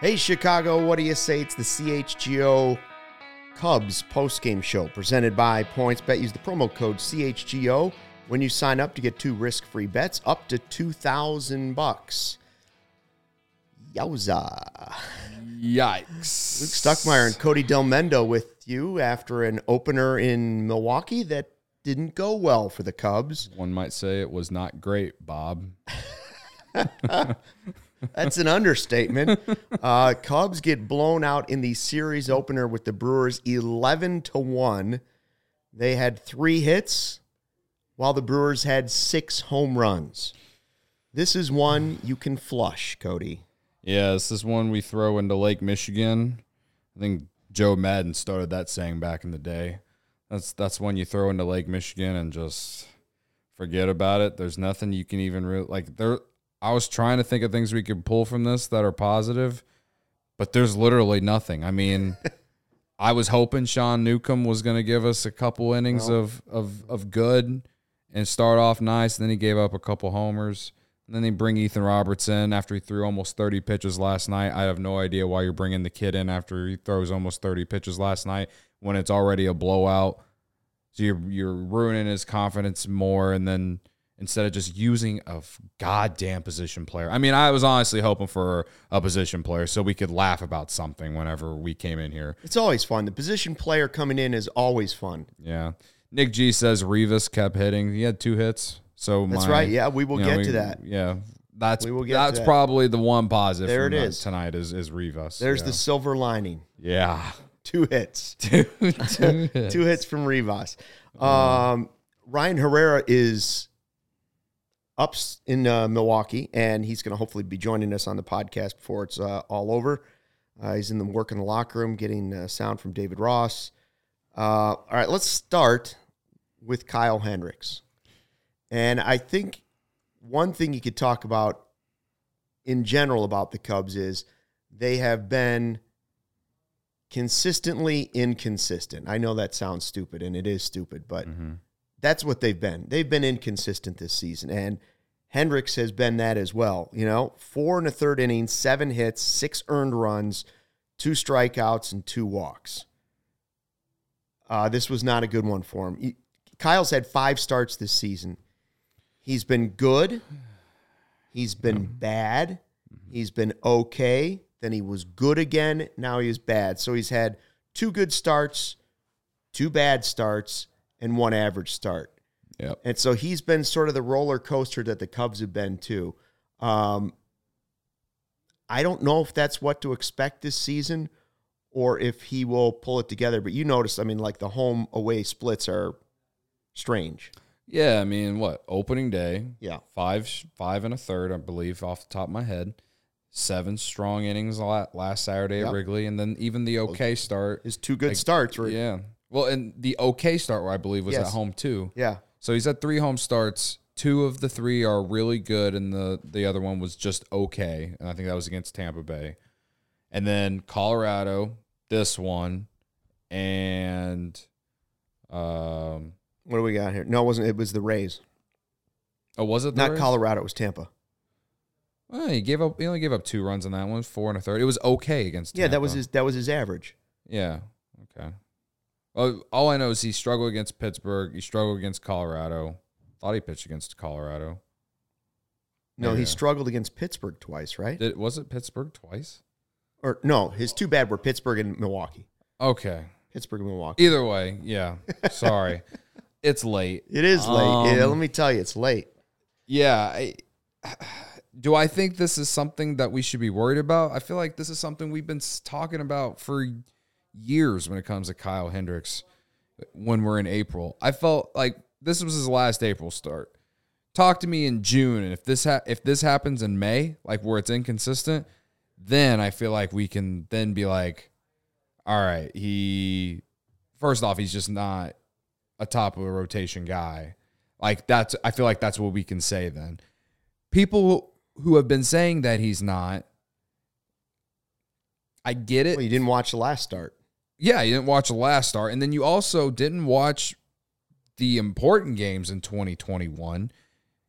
Hey, Chicago, what do you say? It's the CHGO Cubs postgame show presented by PointsBet. Use the promo code CHGO when you sign up to get two risk-free bets up to 2000 bucks. Yowza. Yikes. Luke Stuckmeyer and Cody Delmendo with you after an opener in Milwaukee that didn't go well for the Cubs. One might say it was not great, Bob. That's an understatement. Uh, Cubs get blown out in the series opener with the Brewers 11 to 1. They had three hits, while the Brewers had six home runs. This is one you can flush, Cody. Yeah, this is one we throw into Lake Michigan. I think Joe Maddon started that saying back in the day. That's that's one you throw into Lake Michigan and just forget about it. There's nothing you can even really like there I was trying to think of things we could pull from this that are positive, but there's literally nothing. I mean, I was hoping Sean Newcomb was going to give us a couple innings Well. of, of of good and start off nice. And then he gave up a couple homers. And then they bring Ethan Roberts in after he threw almost 30 pitches last night. I have no idea why you're bringing the kid in after he throws almost 30 pitches last night when it's already a blowout. So you're you're ruining his confidence more, and then instead of just using a goddamn position player. I mean, I was honestly hoping for a position player so we could laugh about something whenever we came in here. It's always fun. The position player coming in is always fun. Yeah. Nick G says Rivas kept hitting. He had two hits. So That's my- right. Yeah, we will you know, get we- to that. Yeah. That's We will get to that's that. probably the one positive There it tonight is is Rivas. There's yeah. the silver lining. Yeah. Two hits. two, two hits. Two hits from Rivas. Um, Ryan Herrera is up s- in uh, Milwaukee, and he's going to hopefully be joining us on the podcast before it's uh, all over. Uh, he's in the work in the locker room, getting uh, sound from David Ross. Uh, all right, let's start with Kyle Hendricks, and I think one thing you could talk about in general about the Cubs is they have been consistently inconsistent. I know that sounds stupid, and it is stupid, but Mhm. That's what they've been. They've been inconsistent this season, and Hendricks has been that as well. You know, four and a third innings, seven hits, six earned runs, two strikeouts, and two walks. Uh, this was not a good one for him. He- Kyle's had five starts this season. He's been good. He's been bad. He's been okay. Then he was good again. Now he is bad. So he's had two good starts, two bad starts, and one average start. Yep. And so he's been sort of the roller coaster that the Cubs have been too. Um, I don't know if that's what to expect this season or if he will pull it together. But you notice, I mean, like the home away splits are strange. Yeah, I mean, what opening day? Yeah. five, five and a third, I believe, off the top of my head. Seven strong innings last Saturday Yep. at Wrigley, and then even the okay start. His two good Like, starts were, yeah. Well, and the okay start, where I believe was Yes. at home too. yeah. So he's had three home starts. Two of the three are really good, and the the other one was just okay. And I think that was against Tampa Bay. And then Colorado, this one, and um, What do we got here? No, it wasn't. It was the Rays. oh, was it the Not Rays? Colorado. It was Tampa. Well, he gave up. He only gave up two runs on that one, four and a third. It was okay against. Yeah, that was Tampa. his. That was his average. Yeah. Okay. All I know is he struggled against Pittsburgh. He struggled against Colorado. Thought he pitched against Colorado. No, he struggled against Pittsburgh twice, right? Did, was it Pittsburgh twice? or no, his two bad were Pittsburgh and Milwaukee. Okay. Pittsburgh and Milwaukee. Either way, yeah. Sorry. it's late. It is late. Yeah, Um, let me tell you, it's late. Yeah. I, do I think this is something that we should be worried about? I feel like this is something we've been talking about for years when it comes to Kyle Hendricks when we're in April. I felt like this was his last April start. Talk to me in June and if this ha- if this happens in May, like where it's inconsistent, then I feel like we can then be like all right, he first off, he's just not a top of a rotation guy. Like that's I feel like that's what we can say then. People who have been saying that he's not I get it. Well, you didn't watch the last start. Yeah, you didn't watch the last start and then you also didn't watch the important games in 2021.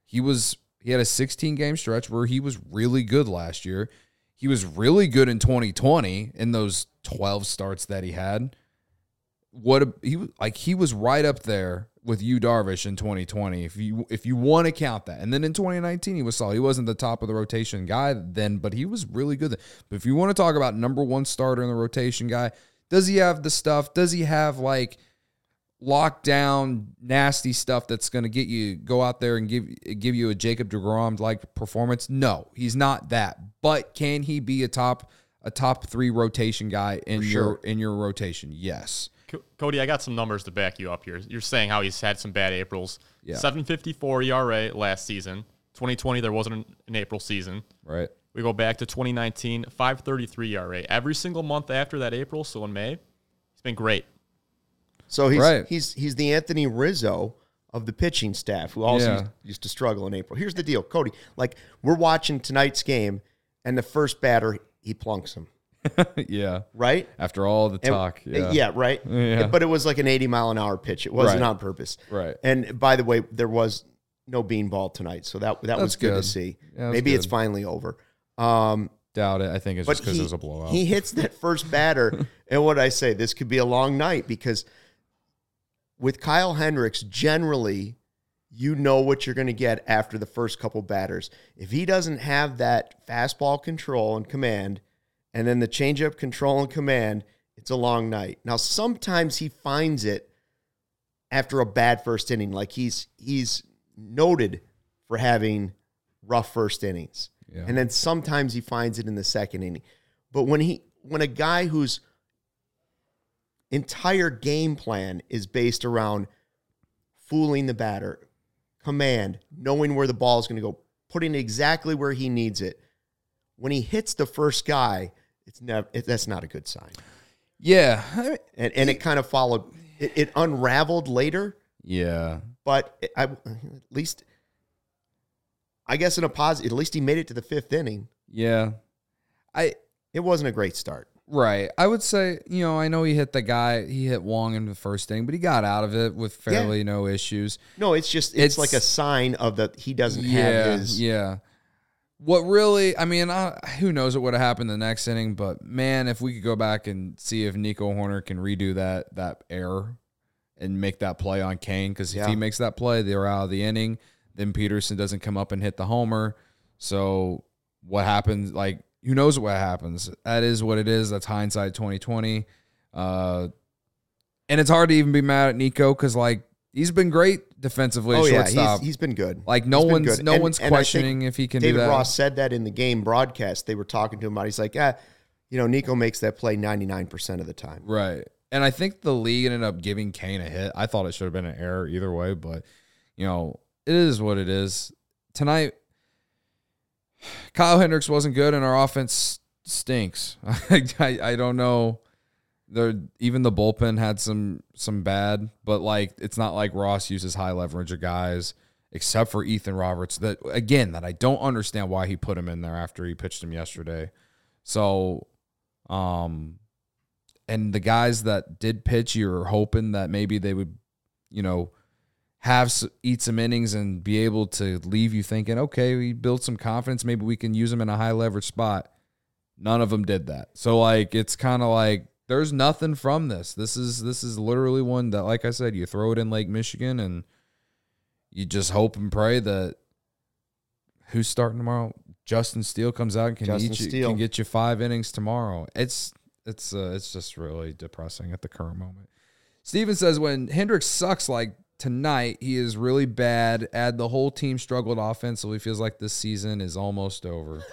He was he had a 16 game stretch where he was really good last year. he was really good in 2020 in those 12 starts that he had. What a, he like he was right up there with Yu Darvish in 2020 if you if you want to count that. And then in 2019 he was solid. He wasn't the top of the rotation guy then, but he was really good. But if you want to talk about number 1 starter in the rotation guy, does he have the stuff? Does he have like lockdown nasty stuff that's going to get you go out there and give give you a Jacob DeGrom like performance? No, he's not that. But can he be a top a top 3 rotation guy in sure. your in your rotation? Yes. Cody, I got some numbers to back you up here. You're saying how he's had some bad Aprils. Yeah. 754 ERA last season. 2020 there wasn't an April season. Right. We go back to 2019, 533 ERA. Every single month after that April, so in May, he's been great. So he's Right. he's he's the Anthony Rizzo of the pitching staff who also Yeah. used, used to struggle in April. Here's the deal, Cody. Like we're watching tonight's game, and the first batter he plunks him, yeah. right? After all the talk. uh, Yeah. right. Yeah. But it was like an 80 mile an hour pitch. It wasn't Right. on purpose. Right. And by the way, there was no beanball tonight, so that that was That's good, to see. Yeah, that's Maybe it's finally over. Um, Doubt it. I think it's just because it was a blowout. he hits that first batter, and what I say, this could be a long night because with Kyle Hendricks, generally, you know what you're going to get after the first couple batters. If he doesn't have that fastball control and command, and then the changeup control and command, it's a long night. Now, sometimes he finds it after a bad first inning, like he's he's noted for having rough first innings. Yeah. And then sometimes he finds it in the second inning. But when he when a guy whose entire game plan is based around fooling the batter, command, knowing where the ball is going to go, putting it exactly where he needs it. When he hits the first guy, it's never it, that's not a good sign. yeah. I mean, And and it kind of followed it, it unraveled later, yeah. but it- I, at least I guess in a positive, at least he made it to the fifth inning. Yeah. I It wasn't a great start. right. I would say, you know, I know he hit the guy, he hit Wong in the first inning, but he got out of it with fairly no issues. No, it's just it's, It's- like a sign of that he doesn't yeah, have his. yeah. What really, I mean, I, who knows what would have happened the next inning, but man, if we could go back and see if Nico Hoerner can redo that that error and make that play on Cain, because if Yeah. he makes that play, they're out of the inning. Then Peterson doesn't come up and hit the homer. So what happens? Like, who knows what happens? That is what it is. That's hindsight twenty twenty. Uh, and it's hard to even be mad at Nico because like he's been great defensively. Oh yeah, he's, he's been good. Like no He's one's no And- one's and questioning if he can David do that. Ross said that in the game broadcast. They were talking to him about. it. He's like, ah, you know, Nico makes that play ninety nine percent of the time. Right. And I think the league ended up giving Cain a hit. I thought it should have been an error either way, but you know, it is what it is. Tonight Kyle Hendricks wasn't good and our offense stinks. I, I, don't know. There even the bullpen had some some bad, but like it's not like Ross uses high leverage of guys except for Ethan Roberts that again that I don't understand why he put him in there after he pitched him yesterday. So um and the guys that did pitch, you're hoping that maybe they would, you know, have eat some innings and be able to leave you thinking, okay, we built some confidence. Maybe we can use them in a high leverage spot. None of them did that. So like, it's kind of like there's nothing from this. This is this is literally one that, like I said, you throw it in Lake Michigan and you just hope and pray that who's starting tomorrow. Justin Steele comes out and can Justin eat you, Steele. can get you five innings tomorrow. It's it's uh, it's just really depressing at the current moment. Steven says when Hendricks sucks like tonight, he is really bad. Add the whole team struggled offensively. Feels like this season is almost over.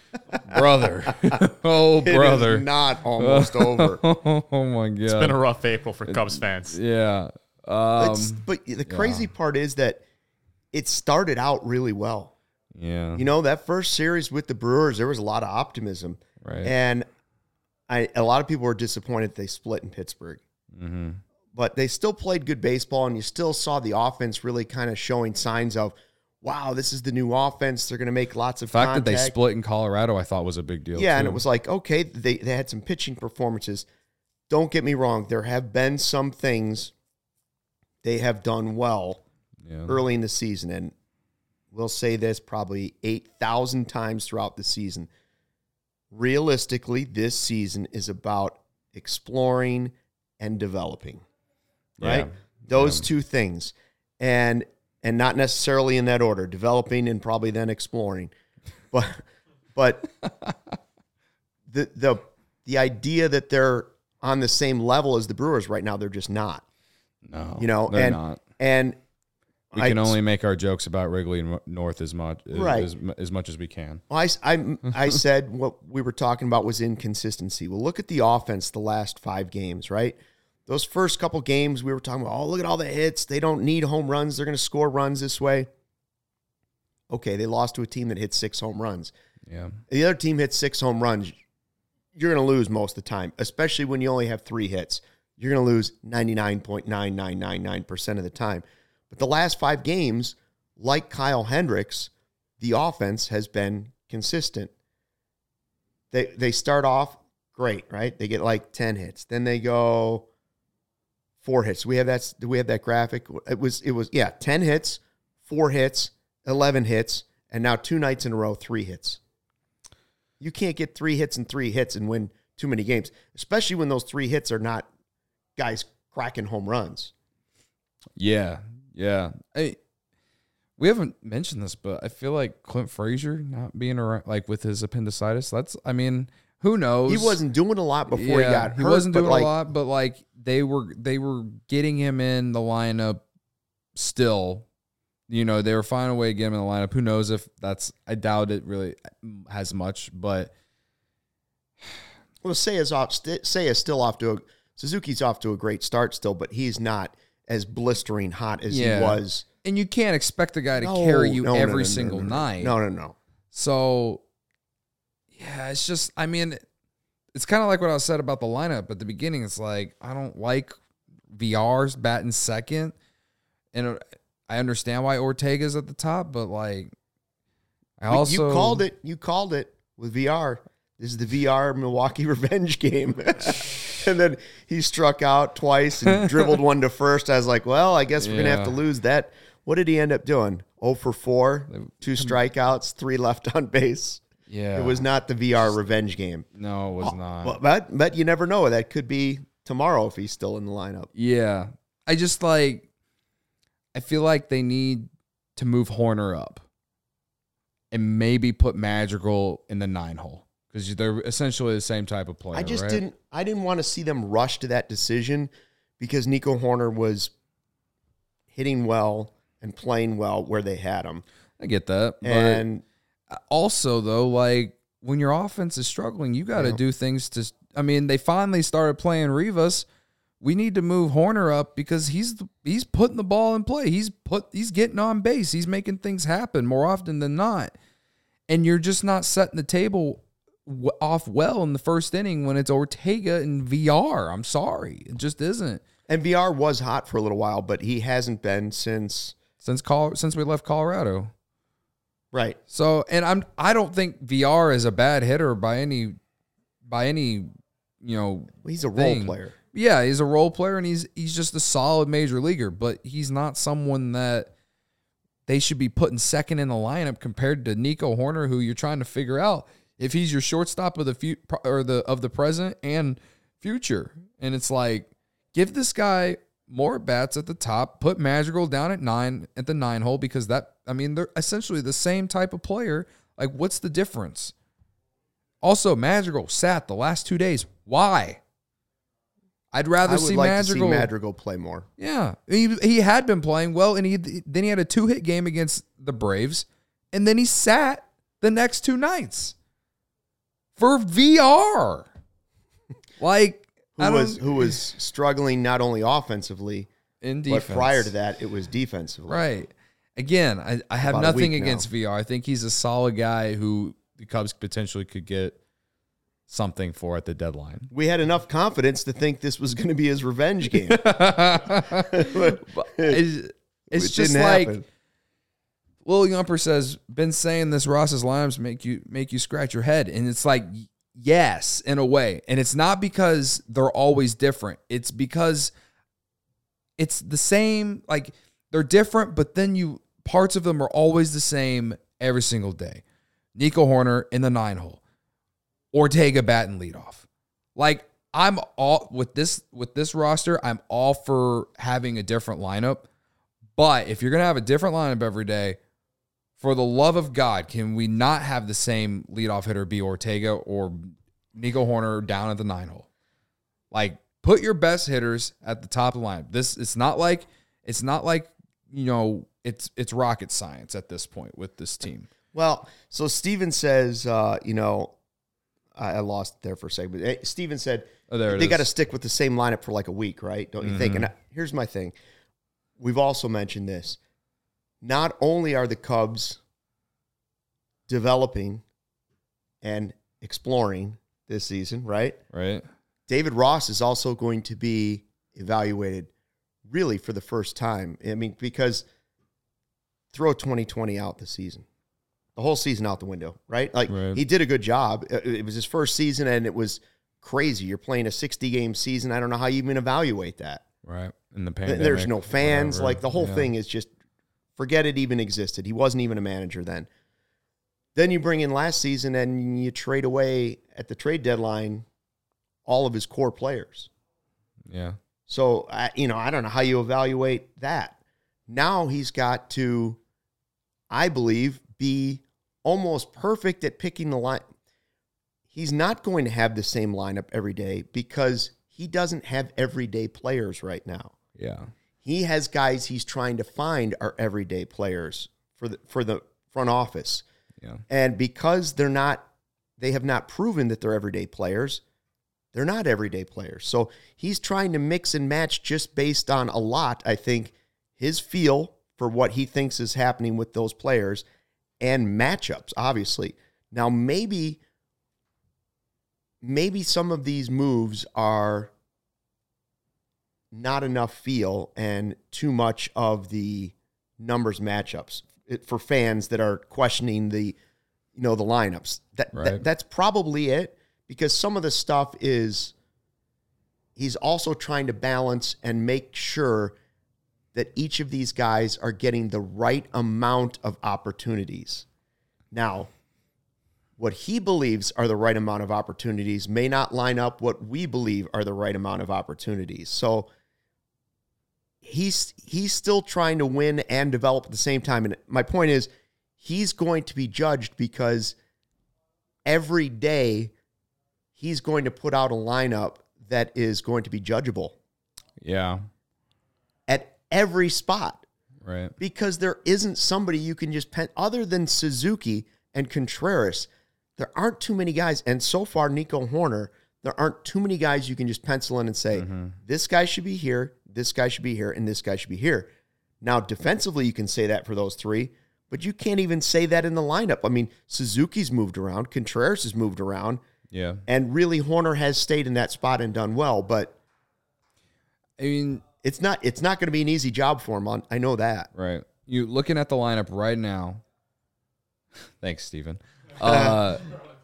brother. oh, It is brother. not almost over. oh my god. It's been a rough April for Cubs fans. yeah. Um, but the crazy part is that it started out really well. yeah. You know, that first series with the Brewers, there was a lot of optimism, Right. and I a lot of people were disappointed they split in Pittsburgh. mm-hmm. But they still played good baseball and you still saw the offense really kind of showing signs of wow this is the new offense they're going to make lots of The fact that they split in Colorado, I thought was a big deal. yeah and it was like okay they, they had some pitching performances don't get me wrong there have been some things they have done well yeah. early in the season and we'll say this probably 8000 times throughout the season realistically, this season is about exploring and developing. Right? Yeah. Those two things. And and not necessarily in that order, developing and probably then exploring. But but the the the idea that they're on the same level as the Brewers right now, they're just not. No, You know, they're and not. and We I- can only make our jokes about Wrigley North as much Right. as, as much as we can. Well, I said what we were talking about was inconsistency. Well, look at the offense the last five games, right? Those first couple games, we were talking about, oh, look at all the hits. They don't need home runs. They're going to score runs this way. Okay, they lost to a team that hit six home runs. Yeah, The other team hits six home runs. You're going to lose most of the time, especially when you only have three hits. You're going to lose 99.9999% of the time. But the last five games, like Kyle Hendricks, the offense has been consistent. They they start off great, right? They get like 10 hits. Then they go four hits. We have that do we have that graphic? It was it was yeah, 10 hits, 4 hits, 11 hits, and now two nights in a row 3 hits. You can't get 3 hits and 3 hits and win too many games, especially when those 3 hits are not guys cracking home runs. yeah, yeah. Hey, we haven't mentioned this, but I feel like Clint Frazier not being around, like with his appendicitis. That's, I mean, who knows? He wasn't doing a lot before he got hurt. He wasn't doing like, a lot, but like they were they were getting him in the lineup still. You know, they were finding a way to get him in the lineup. Who knows if that's I doubt it really has much, but Well, Seiya's off. Seiya's still off to a Suzuki's off to a great start still, but he's not as blistering hot as Yeah. he was. and you can't expect a guy to No, carry you no, every no, single night. No, no, no. So, yeah, it's just, I mean, it's kind of like what I said about the lineup at the beginning. It's like, I don't like Villar's batting second. And I understand why Ortega's at the top, but like, I also. you called it. You called it with Villar. This is the Villar Milwaukee revenge game. and then he struck out twice and dribbled one to first. I was like, well, I guess we're gonna have to lose that. What did he end up doing? Oh for four, two strikeouts, three left on base. Yeah. It was not the Villar revenge game. No, it was oh, not. But, but but you never know. That could be tomorrow if he's still in the lineup. Yeah. I just like I feel like they need to move Hoerner up and maybe put Madrigal in the nine hole because they're essentially the same type of player. I just right? didn't I didn't want to see them rush to that decision because Nico Hoerner was hitting well and playing well where they had him. I get that. But And also though, like when your offense is struggling, you got to Yeah. do things to I mean, they finally started playing Rivas. We need to move Hoerner up because he's he's putting the ball in play. He's put he's getting on base. He's making things happen more often than not. And you're just not setting the table w- off well in the first inning when it's Ortega and Villar. I'm sorry, it just isn't and Villar was hot for a little while, but he hasn't been since since Col- since we left Colorado. Right. So, and I'm I don't think Villar is a bad hitter by any by any you know he's a role player. Yeah, he's a role player and he's he's just a solid major leaguer, but he's not someone that they should be putting second in the lineup compared to Nico Hoerner, who you're trying to figure out if he's your shortstop of the future or the of the present and future. And it's like, give this guy more bats at the top, put Madrigal down at nine at the nine hole because that I mean they're essentially the same type of player. Like, what's the difference? Also, Madrigal sat the last two days. Why? I'd rather see like Madrigal. see Madrigal play more. Yeah, he he had been playing well, and he then he had a two hit game against the Braves, and then he sat the next two nights for Villar. Like Who I was who was struggling not only offensively, in defense, but prior to that, it was defensively. right? Again, I, I have About a nothing week now. against Villar. I think he's a solid guy who the Cubs potentially could get something for at the deadline. We had enough confidence to think this was going to be his revenge game. It's, it's It just didn't like happen. Lil Yumper says, been saying this Ross's limes make you make you scratch your head. And it's like, yes, in a way. And it's not because they're always different. It's because it's the same, like they're different, but then you parts of them are always the same every single day. Nico Hoerner in the nine hole. Ortega batting leadoff. Like I'm all with this with this roster, I'm all for having a different lineup. But if you're gonna have a different lineup every day, for the love of God, can we not have the same leadoff hitter be Ortega or Nico Hoerner down at the nine hole? Like put your best hitters at the top of the lineup. This it's not like it's not like you know it's it's rocket science at this point with this team. Well, so Steven says, uh, you know, I, I lost there for a second, but eh, Steven said Oh, they got to stick with the same lineup for like a week, right? Don't you think? And I- here's my thing. We've also mentioned this. Not only are the Cubs developing and exploring this season, right? Right. David Ross is also going to be evaluated really for the first time. I mean, because throw 2020 out the season, the whole season out the window, right? Like Right. he did a good job. It it was his first season and it was crazy. You're playing a 60 game season. I don't know how you even evaluate that. Right. In the Th- pandemic. There's no fans. whatever. Like the whole Yeah. thing is just forget it even existed. He wasn't even a manager then. Then you bring in last season and you trade away at the trade deadline all of his core players. Yeah. So, I, you know, I don't know how you evaluate that. Now he's got to, I believe, be almost perfect at picking the line. He's not going to have the same lineup every day because he doesn't have everyday players right now. Yeah. He has guys he's trying to find are everyday players for the for the front office. Yeah. And because they're not, they have not proven that they're everyday players, they're not everyday players. So he's trying to mix and match just based on a lot, I think, his feel for what he thinks is happening with those players and matchups, obviously. Now, maybe, maybe some of these moves are not enough feel and too much of the numbers matchups for fans that are questioning the you know the lineups that, Right. that that's probably it because some of the stuff is he's also trying to balance and make sure that each of these guys are getting the right amount of opportunities now what he believes are the right amount of opportunities may not line up what we believe are the right amount of opportunities so he's he's still trying to win and develop at the same time. And my point is, he's going to be judged because every day he's going to put out a lineup that is going to be judgeable Yeah. at every spot Right. because there isn't somebody you can just pen other than Suzuki and Contreras. There aren't too many guys, and so far Nico Hoerner, there aren't too many guys you can just pencil in and say mm-hmm. this guy should be here, this guy should be here, and this guy should be here. Now defensively, you can say that for those three, but you can't even say that in the lineup. I mean, Suzuki's moved around, Contreras has moved around, Yeah. and really Hoerner has stayed in that spot and done well. But I mean, it's not it's not going to be an easy job for him. On I know that. right. You looking at the lineup right now. Thanks, Stephen. Uh,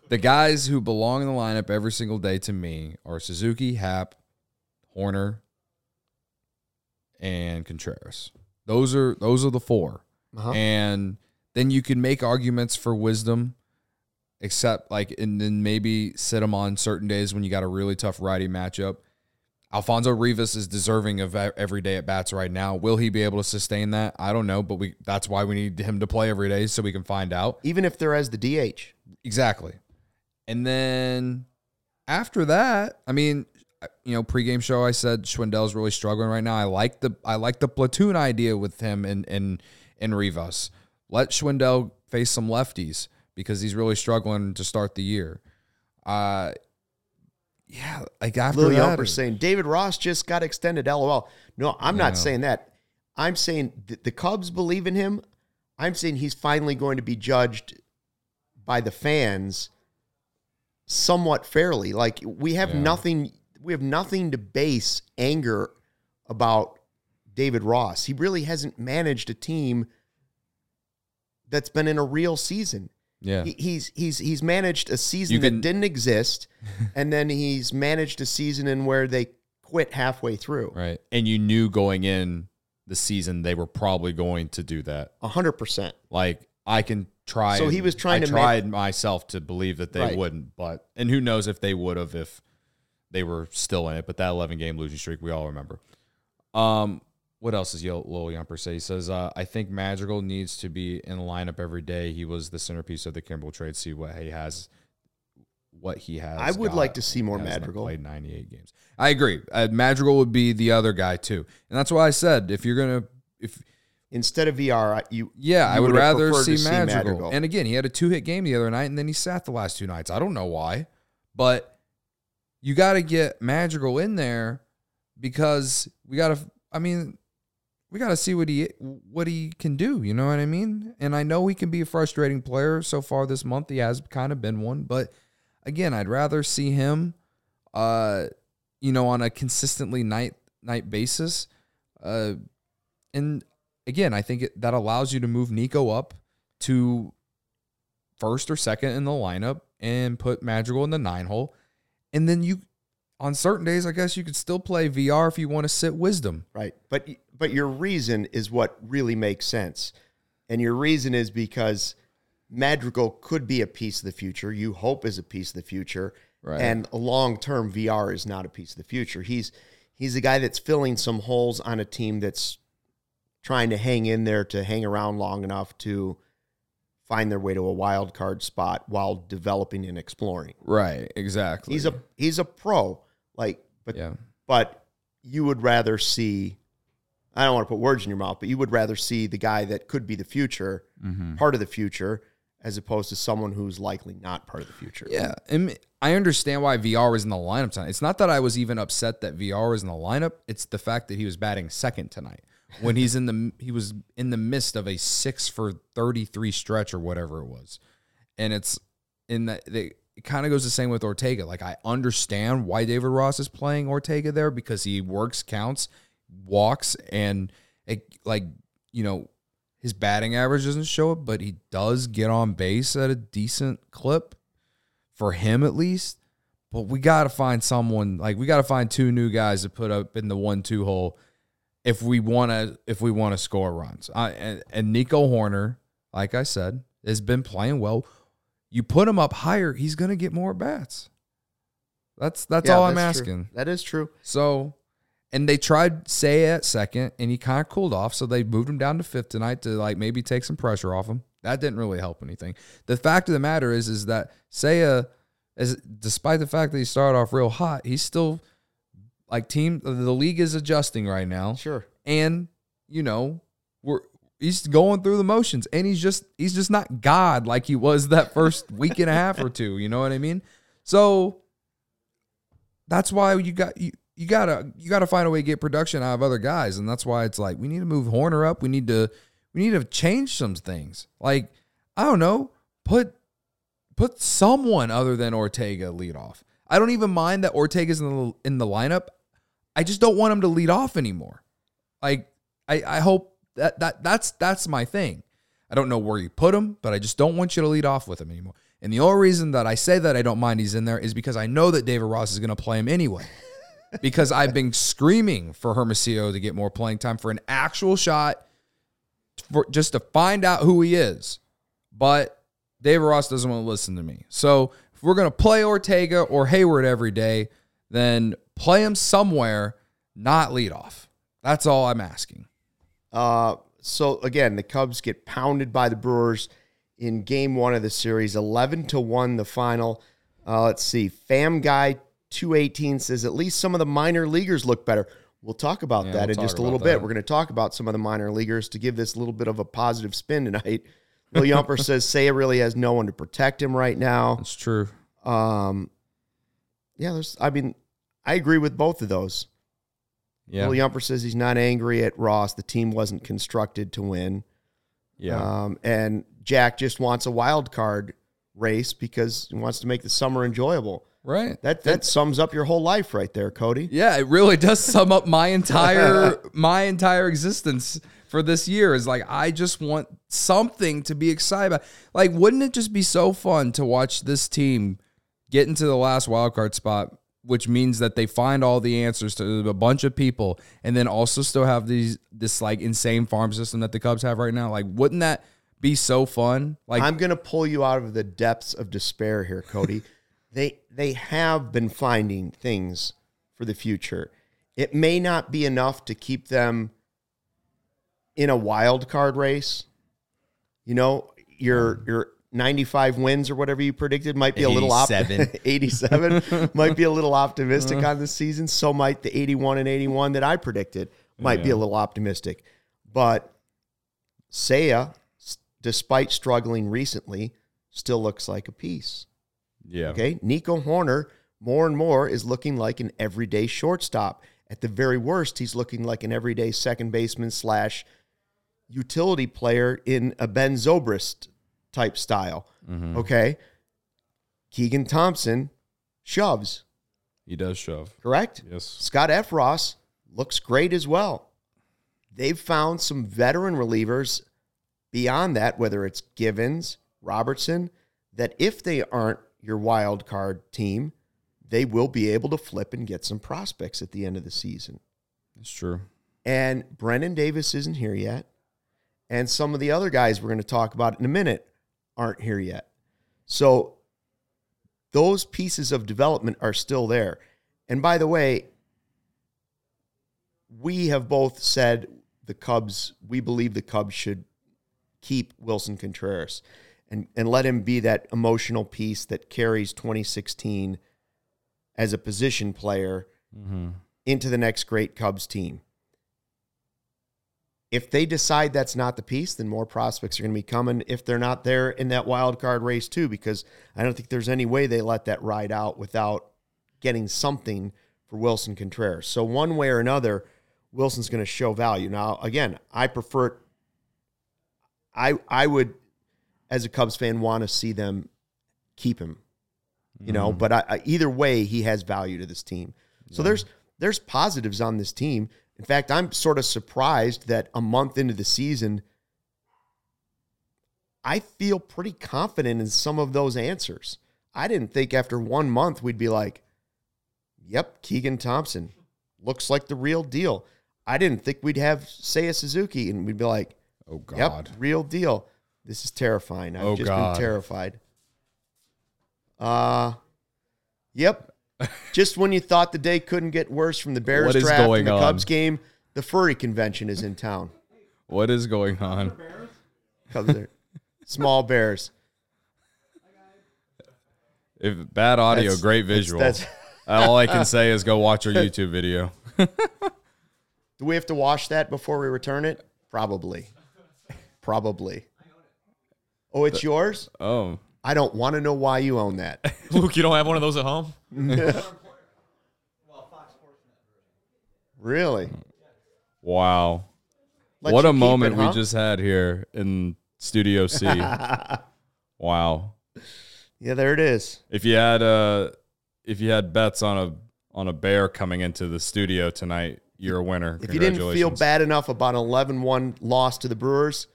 the guys who belong in the lineup every single day to me are Suzuki, Happ, Hoerner, and Contreras. Those are those are the 4 Uh-huh. And then you can make arguments for Wisdom, except like, and then maybe sit them on certain days when you got a really tough righty matchup. Alfonso Rivas is deserving of every day at bats right now. Will he be able to sustain that? I don't know, but we that's why we need him to play every day so we can find out. Even if they're as the DH. Exactly. And then after that, I mean, you know, pregame show I said Schwindel's really struggling right now. I like the I like the platoon idea with him and and and Rivas. Let Schwindel face some lefties because he's really struggling to start the year. Uh yeah, like after Lil that, Yumper saying David Ross just got extended. LOL. No, I'm not saying that. I'm saying th- the Cubs believe in him. I'm saying he's finally going to be judged by the fans somewhat fairly. Like we have Yeah. nothing. We have nothing to base anger about David Ross. He really hasn't managed a team that's been in a real season. Yeah, He, he's he's he's managed a season can- that didn't exist, and then he's managed a season in where they quit halfway through. right. And you knew going in the season they were probably going to do that. A hundred percent. Like I can try. So he was trying I to make- tried myself to believe that they Right. wouldn't, but and who knows if they would have if they were still in it. But that 11 game losing streak, we all remember. Um, what else does Yo- Lil Yumper say? He says, uh, "I think Madrigal needs to be in the lineup every day. He was the centerpiece of the Kimbrel trade. See what he has." What he has, I would got. like to see more Madrigal. Played 98 games. I agree. Uh, Madrigal would be the other guy too, and that's why I said if you're gonna if Instead of Villar, I- you yeah, I you would would have rather see, to Madrigal. And again, he had a two hit game the other night, and then he sat the last two nights. I don't know why, but you got to get Madrigal in there because we got to. I mean, we got to see what he what he can do. You know what I mean? And I know he can be a frustrating player. So far this month, he has kind of been one. But again, I'd rather see him, uh, you know, on a consistently night night basis. Uh, and again, I think it, that allows you to move Nico up to first or second in the lineup and put Madrigal in the nine hole. And then you, on certain days, I guess you could still play Villar if you want to sit Wisdom. Right. But but your reason is what really makes sense. And your reason is because Madrigal could be a piece of the future. You hope is a piece of the future. Right. And long term Villar is not a piece of the future. He's he's a guy that's filling some holes on a team that's trying to hang in there to hang around long enough to find their way to a wild card spot while developing and exploring. Right. Exactly. He's a he's a pro. Like but yeah. but you would rather see I don't want to put words in your mouth, but you would rather see the guy that could be the future, Mm-hmm. part of the future, as opposed to someone who's likely not part of the future. Yeah, and I understand why Villar was in the lineup tonight. It's not that I was even upset that Villar was in the lineup. It's the fact that he was batting second tonight when he's in the he was in the midst of a six for thirty three stretch or whatever it was, and it's in that they. It kind of goes the same with Ortega. Like I understand why David Ross is playing Ortega there because he works, counts, walks, and it, like you know his batting average doesn't show it, but he does get on base at a decent clip for him at least. But we got to find someone like we got to find two new guys to put up in the one-two hole if we want to if we want to score runs. I, and, and Nico Hoerner, like I said, has been playing well. You put him up higher, he's going to get more bats. That's that's Yeah, all I'm that's true. asking. That is true. So, and they tried Say at second, and he kind of cooled off. So they moved him down to fifth tonight to like maybe take some pressure off him. That didn't really help anything. The fact of the matter is, is that Seiya, uh, is despite the fact that he started off real hot, he's still like team. The league is adjusting right now, Sure. and you know we're he's going through the motions, and he's just he's just not God like he was that first week and a half or two. You know what I mean? So that's why you got you you gotta you gotta find a way to get production out of other guys, and that's why it's like we need to move Hoerner up. We need to we need to change some things. Like I don't know, put put someone other than Ortega lead off. I don't even mind that Ortega's in the in the lineup. I just don't want him to lead off anymore. Like I I hope that that that's that's my thing. I don't know where you put him, but I just don't want you to lead off with him anymore. And the only reason that I say that I don't mind he's in there is because I know that David Ross is going to play him anyway. because I've been screaming for Hermosillo to get more playing time for an actual shot, for just to find out who he is. But David Ross doesn't want to listen to me. So if we're going to play Ortega or Heyward every day, then play him somewhere, not lead off. That's all I'm asking. Uh, so again, the Cubs get pounded by the Brewers in Game One of the series, eleven to one, the final. Uh, let's see, Fam Guy two eighteen says at least some of the minor leaguers look better. We'll talk about Yeah, that we'll in just a little bit. that. We're going to talk about some of the minor leaguers to give this a little bit of a positive spin tonight. Lil Yumper says Seiya really has no one to protect him right now. That's true. Um, yeah, there's. I mean, I agree with both of those. Yeah. Lil Yumper says he's not angry at Ross. The team wasn't constructed to win. Yeah. Um, and Jack just wants a wild card race because he wants to make the summer enjoyable. right. That that sums up your whole life right there, Cody. Yeah, it really does sum up my entire my entire existence for this year. Is like I just want something to be excited about. Like, wouldn't it just be so fun to watch this team get into the last wild card spot, which means that they find all the answers to a bunch of people, and then also still have these this like insane farm system that the Cubs have right now? Like, wouldn't that be so fun. Like I'm going to pull you out of the depths of despair here, Cody. they they have been finding things for the future. It may not be enough to keep them in a wild card race. You know, your your 95 wins or whatever you predicted might be a little op- 87. 87 might be a little optimistic uh-huh. on the season. So might the 81 and 81 that I predicted might be a little optimistic. But Seiya, despite struggling recently, still looks like a piece. yeah. Okay. Nico Hoerner, more and more, is looking like an everyday shortstop. At the very worst, he's looking like an everyday second baseman slash utility player in a Ben Zobrist type style. Mm-hmm. Okay. Keegan Thompson shoves, He does shove. correct? Yes. Scott Effross looks great as well. They've found some veteran relievers beyond that, whether it's Givens, Robertson, that if they aren't your wild card team, they will be able to flip and get some prospects at the end of the season. That's true. And Brennen Davis isn't here yet. And some of the other guys we're going to talk about in a minute aren't here yet. So those pieces of development are still there. And by the way, we have both said the Cubs, we believe the Cubs should keep Willson Contreras and, and let him be that emotional piece that carries 2016 as a position player mm-hmm. into the next great Cubs team. If they decide that's not the piece, then more prospects are going to be coming if they're not there in that wild card race too, because I don't think there's any way they let that ride out without getting something for Willson Contreras. So one way or another, Willson's going to show value. Now, again, I prefer I I would as a Cubs fan want to see them keep him. You know, mm-hmm. but I, I, either way, he has value to this team. So there's there's positives on this team. In fact, I'm sort of surprised that a month into the season, I feel pretty confident in some of those answers. I didn't think after one month we'd be like, "Yep, Keegan Thompson looks like the real deal." I didn't think we'd have Seiya Suzuki and we'd be like, Oh God. Yep, real deal. This is terrifying. I've Oh, just God. been terrified. Uh yep. Just when you thought the day couldn't get worse from the Bears What is draft and the on? Cubs game, the furry convention is in town. What is going on? Cubs are small bears. If bad audio, That's- great visual. that's- All I can say is go watch our YouTube video. Do we have to wash that before we return it? Probably. Probably. Oh, it's yours? Oh, I don't want to know why you own that. Luke, you don't have one of those at home? Really? wow. Let what you a keep moment it, huh? we just had here in Studio C. wow. Yeah, there it is. If you had uh if you had bets on a on a bear coming into the studio tonight, you're a winner. If you didn't feel bad enough about an 11-1 loss to the Brewers,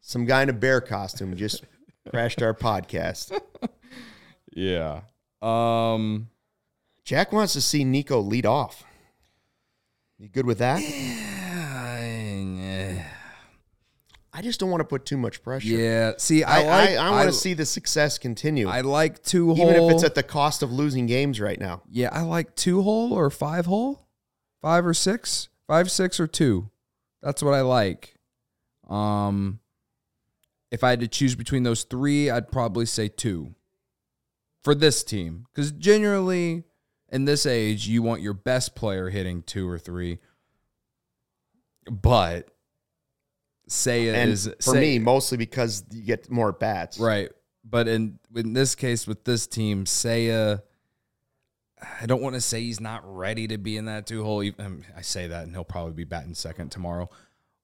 some guy in a bear costume just crashed our podcast. Yeah. Um Jack wants to see Nico lead off. You good with that? I just don't want to put too much pressure. Yeah. See, I, I like I, I want to see the success continue, I like two hole. even if it's at the cost of losing games right now. Yeah, I like two hole or five hole, five or six, five, six or two. That's what I like. Um, if I had to choose between those three, I'd probably say two for this team because generally in this age, you want your best player hitting two or three. But say it And is for say- me, mostly because you get more bats. Right. But in in this case with this team, Seiya I don't want to say he's not ready to be in that two hole. Even- um, I say that and he'll probably be batting second tomorrow.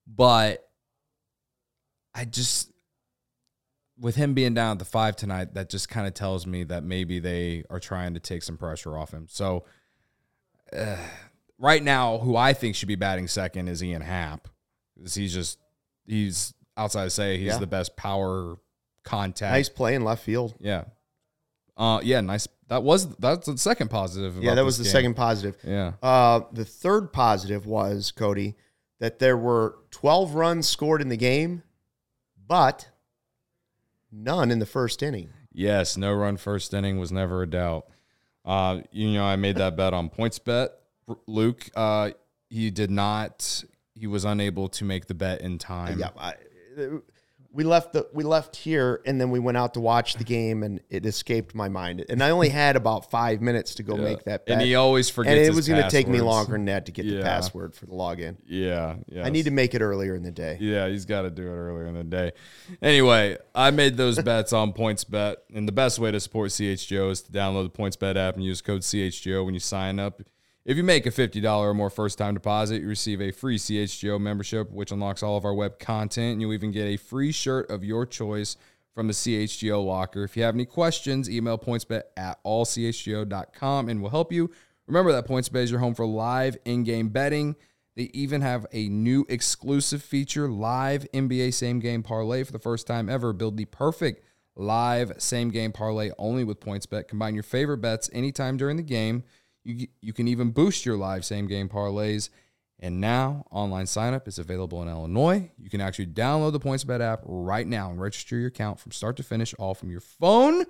But I just with him being down at the five tonight, that just kind of tells me that maybe they are trying to take some pressure off him. So uh, right now, who I think should be batting second is Ian Happ. He's just he's outside to say he's Yeah. the best power contact. Nice play in left field. Yeah. Uh yeah, nice. That was that's the second positive. Yeah, that was the game. second positive. Yeah. Uh, the third positive was, Cody, that there were 12 runs scored in the game, but none in the first inning. Yes, no run first inning was never a doubt. Uh, you know, I made that bet on points bet. Luke, uh, he did not. He was unable to make the bet in time. Yeah, I, we left the we left here and then we went out to watch the game and it escaped my mind. And I only had about five minutes to go make that bet. And he always forgets. and it was going to take me longer than that to get the password for the login. Yeah, yeah. I need to make it earlier in the day. Yeah, he's got to do it earlier in the day. Anyway, I made those bets on PointsBet, and the best way to support CHGO is to download the PointsBet app and use code CHGO when you sign up. If you make a $50 or more first time deposit, you receive a free CHGO membership, which unlocks all of our web content. And you'll even get a free shirt of your choice from the CHGO locker. If you have any questions, email pointsbet at allchgo.com and we'll help you. Remember that PointsBet is your home for live in game betting. They even have a new exclusive feature live NBA same game parlay for the first time ever. Build the perfect live same game parlay only with PointsBet. Combine your favorite bets anytime during the game. You, you can even boost your live same game parlays. And now online signup is available in Illinois. You can actually download the PointsBet app right now and register your account from start to finish, all from your phone.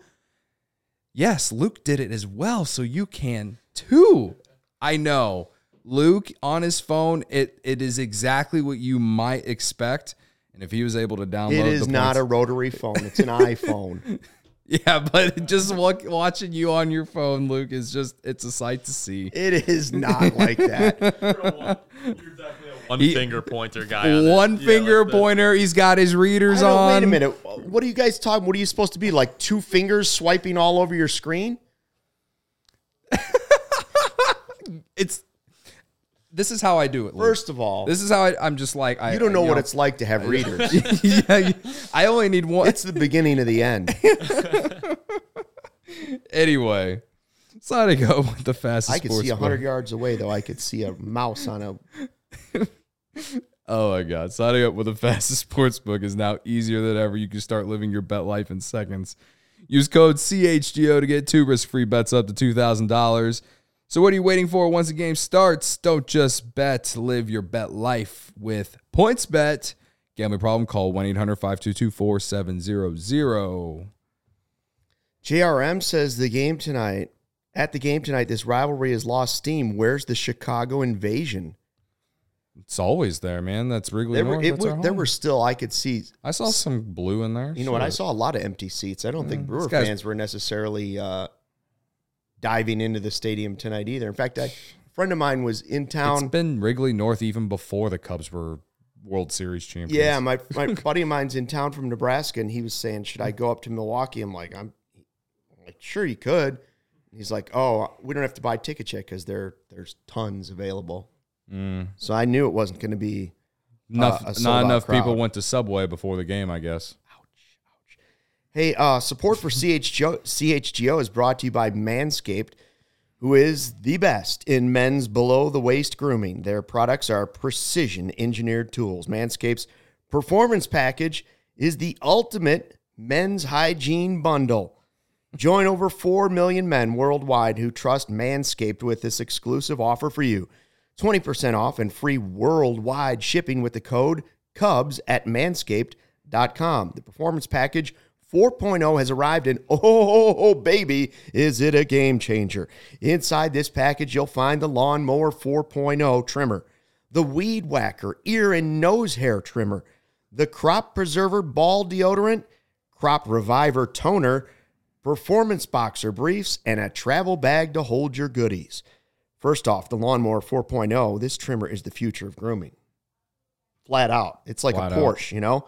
Yes, Luke did it as well, so you can too. I know. Luke on his phone, it it is exactly what you might expect. And if he was able to download It is not a rotary phone; it's an iPhone. Yeah, but just wa- watching you on your phone, Luke, is just it's a sight to see. It is not like that. You're definitely a one He- finger pointer guy. On One it. Yeah, finger like the- pointer, he's got his readers on. wait a minute. What are you guys talking? What are you supposed to be like? Two fingers swiping all over your screen? It's this is how I do it. Luke. First of all, this is how I, I'm just like I you don't know what know, it's like to have readers. yeah, you- I only need one. It's the beginning of the end. anyway, signing up with the fastest. I could see hundred yards away, though. I could see a mouse on a. Oh my God. Signing up with the fastest sports book is now easier than ever. You can start living your bet life in seconds. Use code CHGO to get two risk free bets up to $2,000. So, what are you waiting for once the game starts? Don't just bet, live your bet life with PointsBet. Gambling problem? Call 1 800 522 4700. JRM says the game tonight. At the game tonight, this rivalry has lost steam. Where's the Chicago invasion? It's always there, man. That's Wrigley There were, North. it That's were, there were still, I could see, I saw some blue in there. you know what? I saw a lot of empty seats. I don't think Yeah, Brewer this guy's- fans were necessarily uh, diving into the stadium tonight either. In fact, I, a friend of mine was in It's town. been Wrigley North even before the Cubs were World Series champions. Yeah, my, my buddy of mine's in town from Nebraska, and he was saying, "Should I go up to Milwaukee?" I'm like, "I'm, I'm like, sure you could." He's like, "Oh, we don't have to buy tickets yet because there there's tons available." Mm. So I knew it wasn't going to be. Enough, a not enough people went to Subway before the game, I guess. Hey, uh, support for CHGO, CHGO is brought to you by Manscaped, who is the best in men's below the waist grooming. Their products are precision engineered tools. Manscaped's performance package is the ultimate men's hygiene bundle. Join over 4 million men worldwide who trust Manscaped with this exclusive offer for you 20% off and free worldwide shipping with the code CUBS at manscaped.com. The performance package 4.0 has arrived, and oh, baby, is it a game changer. Inside this package, you'll find the Lawnmower 4.0 trimmer, the Weed Whacker ear and nose hair trimmer, the Crop Preserver ball deodorant, Crop Reviver toner, performance boxer briefs, and a travel bag to hold your goodies. First off, the Lawnmower 4.0, this trimmer is the future of grooming. Flat out. It's like Flat a out. Porsche, you know?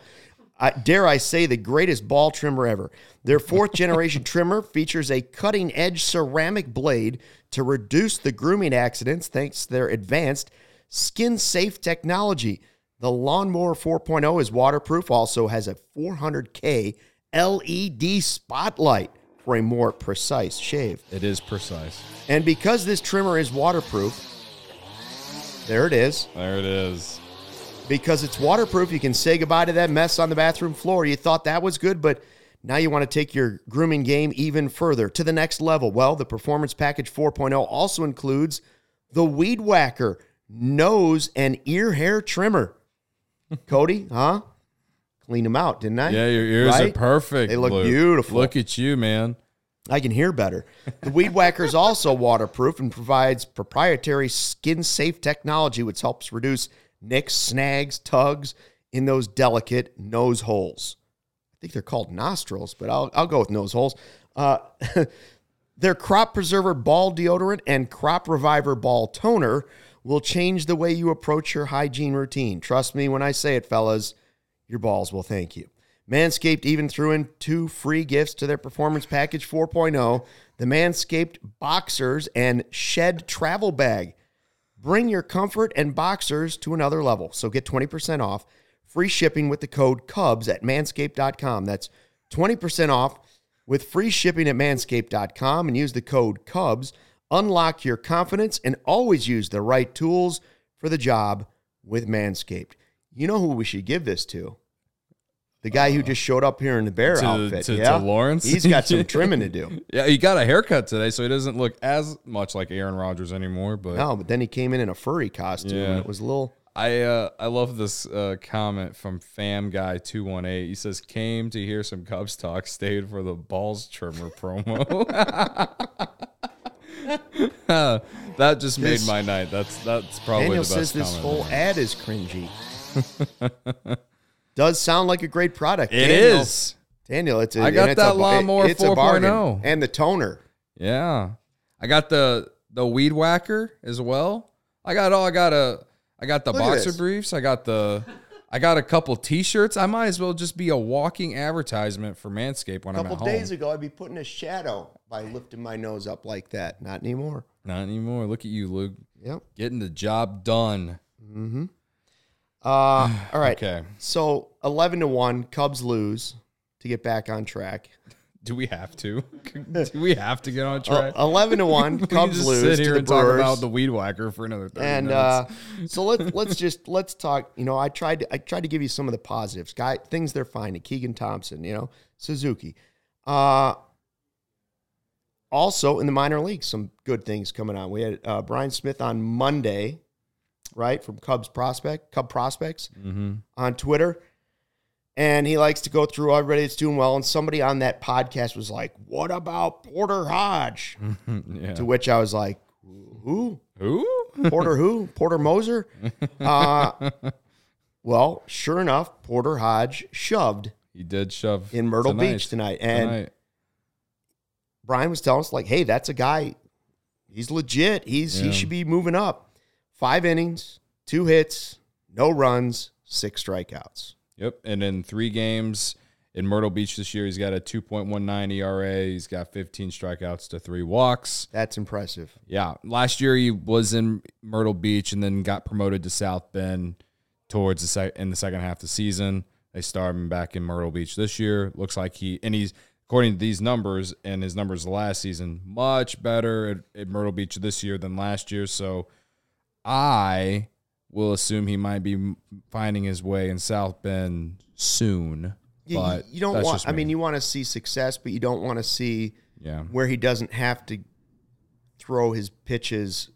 I, dare I say, the greatest ball trimmer ever. Their fourth generation trimmer features a cutting edge ceramic blade to reduce the grooming accidents thanks to their advanced skin safe technology. The Lawnmower 4.0 is waterproof, also has a 400K LED spotlight for a more precise shave. It is precise. And because this trimmer is waterproof, there it is. There it is. Because it's waterproof, you can say goodbye to that mess on the bathroom floor. You thought that was good, but now you want to take your grooming game even further to the next level. Well, the Performance Package 4.0 also includes the Weed Whacker nose and ear hair trimmer. Cody, huh? Clean them out, didn't I? Yeah, your ears Right? are perfect. They look Luke. beautiful. Look at you, man. I can hear better. The Weed Whacker is also waterproof and provides proprietary skin safe technology, which helps reduce nicks, snags, tugs in those delicate nose holes. I think they're called nostrils, but I'll, I'll go with nose holes. Uh, their Crop Preserver Ball Deodorant and Crop Reviver Ball Toner will change the way you approach your hygiene routine. Trust me when I say it, fellas, your balls will thank you. Manscaped even threw in two free gifts to their Performance Package 4.0 the Manscaped Boxers and Shed Travel Bag. Bring your comfort and boxers to another level. So get 20% off, free shipping with the code CUBS at manscaped.com. That's 20% off with free shipping at manscaped.com and use the code CUBS. Unlock your confidence and always use the right tools for the job with Manscaped. You know who we should give this to? The guy who just showed up here in the bear Uh, To- outfit. to- to yeah. Lawrence? He's got some trimming to do. Yeah, he got a haircut today, so he doesn't look as much like Aaron Rodgers anymore. But No, but then he came in in a furry costume Yeah. and it was a little. I uh, I love this uh, comment from Fam Guy two one eight. He says, "Came to hear some Cubs talk, stayed for the balls trimmer promo." that just made my night. That's that's probably Daniel the says best this comment. whole ad is cringy. Does sound like a great product. It Daniel, is. Daniel, it's a, I got and it's a that bu- lawnmower it's a bargain. 4.0. and the toner. Yeah, I got the the weed whacker as well. I got all. I got a. I got the Look boxer briefs. I got the. I got a couple T-shirts. I might as well just be a walking advertisement for Manscaped when I'm at home. A couple days ago, I'd be putting a shadow by lifting my nose up like that. Not anymore. Not anymore. Look at you, Luke, Yep. getting the job done. Mm-hmm. Uh, all right. Okay. So eleven to one, Cubs lose to get back on track. Do we have to? Do we have to get on Uh, track? eleven to one, Cubs lose sit to the and talk about the weed whacker for another thirty and minutes. uh, so let's let's just let's talk. You know, I tried to, I tried to give you some of the positives, guy things they're finding. Keegan Thompson, you know, Suzuki. Uh, also in the minor leagues, some good things coming on. We had uh, Brian Smith on Monday, right from Cubs prospect, Cub prospects mm-hmm. on Twitter. And he likes to go through everybody that's doing well. And somebody on that podcast was like, What about Porter Hodge? yeah. To which I was like, Who? Who? Porter who? Porter Moser? Uh, well, sure enough, Porter Hodge shoved He did shove in Myrtle tonight. Beach tonight. And Tonight. Brian was telling us, like, hey, that's a guy. He's legit. He's Yeah. he should be moving up. Five innings, two hits, no runs, six strikeouts. Yep. And in three games in Myrtle Beach this year, he's got a 2.19 ERA. He's got 15 strikeouts to three walks. That's impressive. Yeah. Last year he was in Myrtle Beach and then got promoted to South Bend towards the sec- in the second half of the season. They started him back in Myrtle Beach this year. Looks like he and he's according to these numbers and his numbers last season, much better at, at Myrtle Beach this year than last year. So I will assume he might be finding his way in South Bend soon. You, But you don't want. just I mean, you want to see success, but you don't want to see yeah. where he doesn't have to throw his pitches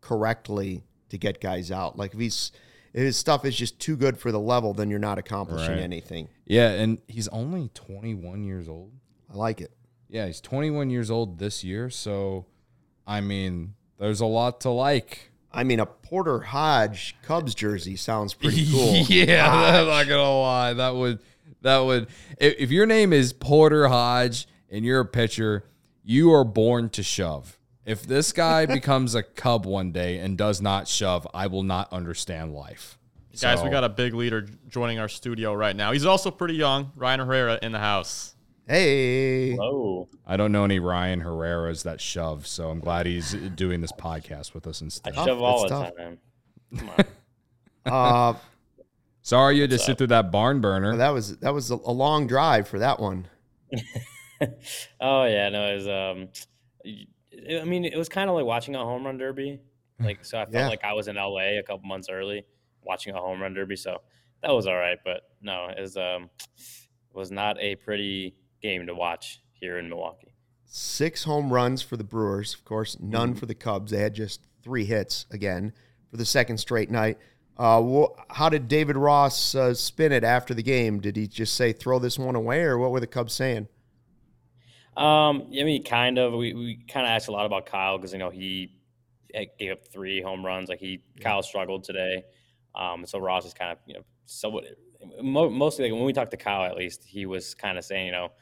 correctly to get guys out. Like if he's if his stuff is just too good for the level, then you're not accomplishing Right. anything. Yeah, and he's only 21 years old. I like it. Yeah, he's 21 years old this year. So, I mean, there's a lot to like. I mean, a Porter Hodge Cubs jersey sounds pretty cool. yeah, I'm not gonna lie. That would that would if, if your name is Porter Hodge and you're a pitcher, you are born to shove. If this guy becomes a Cub one day and does not shove, I will not understand life. Guys, we got a big leader joining our studio right now. He's also pretty young. Ryan Herrera in the house. Hey, Oh, I don't know any Ryan Herrera's that shove, so I'm glad he's doing this podcast with us I instead. Tough, shove all it's the tough. time, man. Come on. uh, Sorry you had to sit through that barn burner. that was that was a, a long drive for that one. oh yeah, no, it was. Um, y- I mean, it was kind of like watching a home run derby. Like, so I felt Yeah. like I was in LA a couple months early watching a home run derby. So that was all right, but no, it was um, was not a pretty game to watch here in Milwaukee. Six home runs for the Brewers, of course, none for the Cubs. They had just three hits again for the second straight night. Uh, how did David Ross uh, spin it after the game? Did he just say throw this one away, or what were the Cubs saying? Um, I mean, kind of. We, we kind of asked a lot about Kyle because you know he gave up three home runs. Like he Kyle struggled today. Um, so Ross is kind of you know somewhat mostly like when we talked to Kyle at least he was kind of saying you know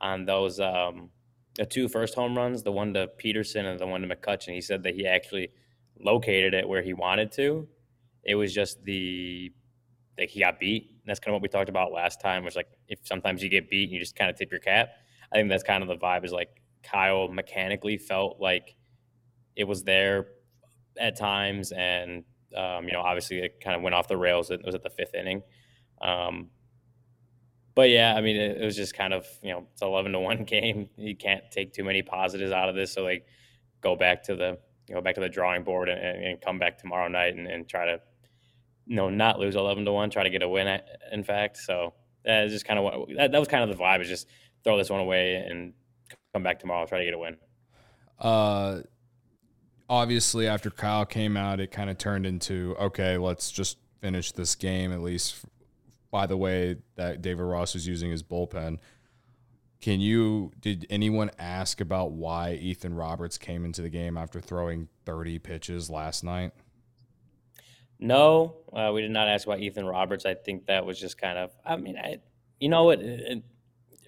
on those um the two first home runs, the one to Peterson and the one to McCutchen, he said that he actually located it where he wanted to. It was just the that he got beat. And that's kind of what we talked about last time, was like if sometimes you get beat and you just kind of tip your cap. I think that's kind of the vibe is like Kyle mechanically felt like it was there at times and um, you know, obviously it kind of went off the rails. It was at the fifth inning. Um, but yeah, I mean, it, it, was just kind of you know it's eleven to one game. You can't take too many positives out of this. So like, go back to the go back to the drawing board and, and come back tomorrow night and, and, try to you know not lose eleven to one. Try to get a win. In fact, so that is just kind of what that, that was kind of the vibe. Is just throw this one away and come back tomorrow. Try to get a win. Uh, obviously, after Kyle came out, it kind of turned into okay, let's just finish this game at least by the way that David Ross was using his bullpen. Can you did anyone ask about why Ethan Roberts came into the game after throwing 30 pitches last night? No, uh, we did not ask about Ethan Roberts. I think that was just kind of I mean, I you know what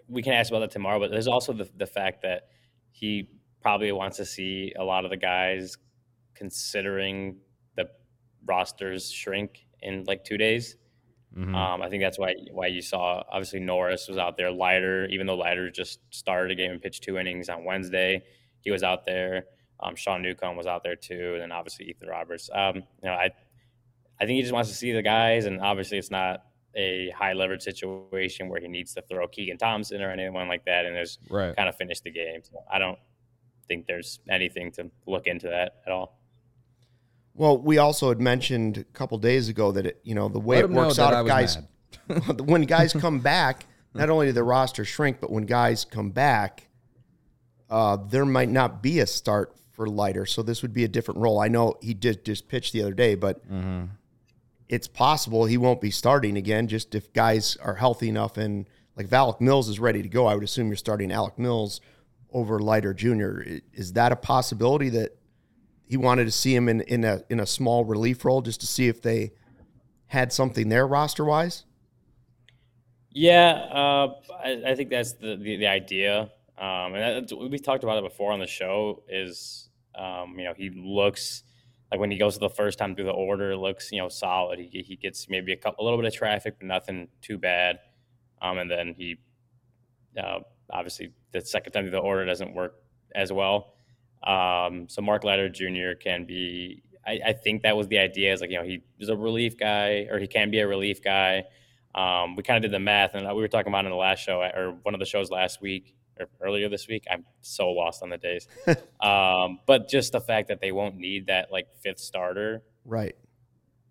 we can ask about that tomorrow, but there's also the the fact that he probably wants to see a lot of the guys considering the rosters shrink in like 2 days. Mm-hmm. Um, I think that's why why you saw obviously Norris was out there. Leiter, even though Leiter just started a game and pitched two innings on Wednesday, he was out there. Um, Sean Newcomb was out there too, and then obviously Ethan Roberts. Um, you know, I I think he just wants to see the guys, and obviously it's not a high leverage situation where he needs to throw Keegan Thompson or anyone like that, and just right. kind of finish the game. So I don't think there's anything to look into that at all. Well, we also had mentioned a couple days ago that it, you know the way Let it works out, guys when guys come back, not only do the roster shrink, but when guys come back, uh, there might not be a start for Leiter. So this would be a different role. I know he did just pitch the other day, but mm-hmm. it's possible he won't be starting again. Just if guys are healthy enough and like if Alec Mills is ready to go, I would assume you're starting Alec Mills over Leiter Jr. Is that a possibility that he wanted to see him in, in a in a small relief role just to see if they had something there roster wise? Yeah, uh, I, I, think that's the the, the idea, um, and we talked about it before on the show. Is um, you know he looks like when he goes the first time through the order, it looks you know solid. He he gets maybe a couple, a little bit of traffic, but nothing too bad. Um, and then he uh, obviously the second time through the order doesn't work as well. Um, so Mark Leiter Jr. can be. I, I, think that was the idea. Is like you know he is a relief guy, or he can be a relief guy. Um, we kind of did the math, and we were talking about in the last show or one of the shows last week or earlier this week. I'm so lost on the days. um, but just the fact that they won't need that like fifth starter, right?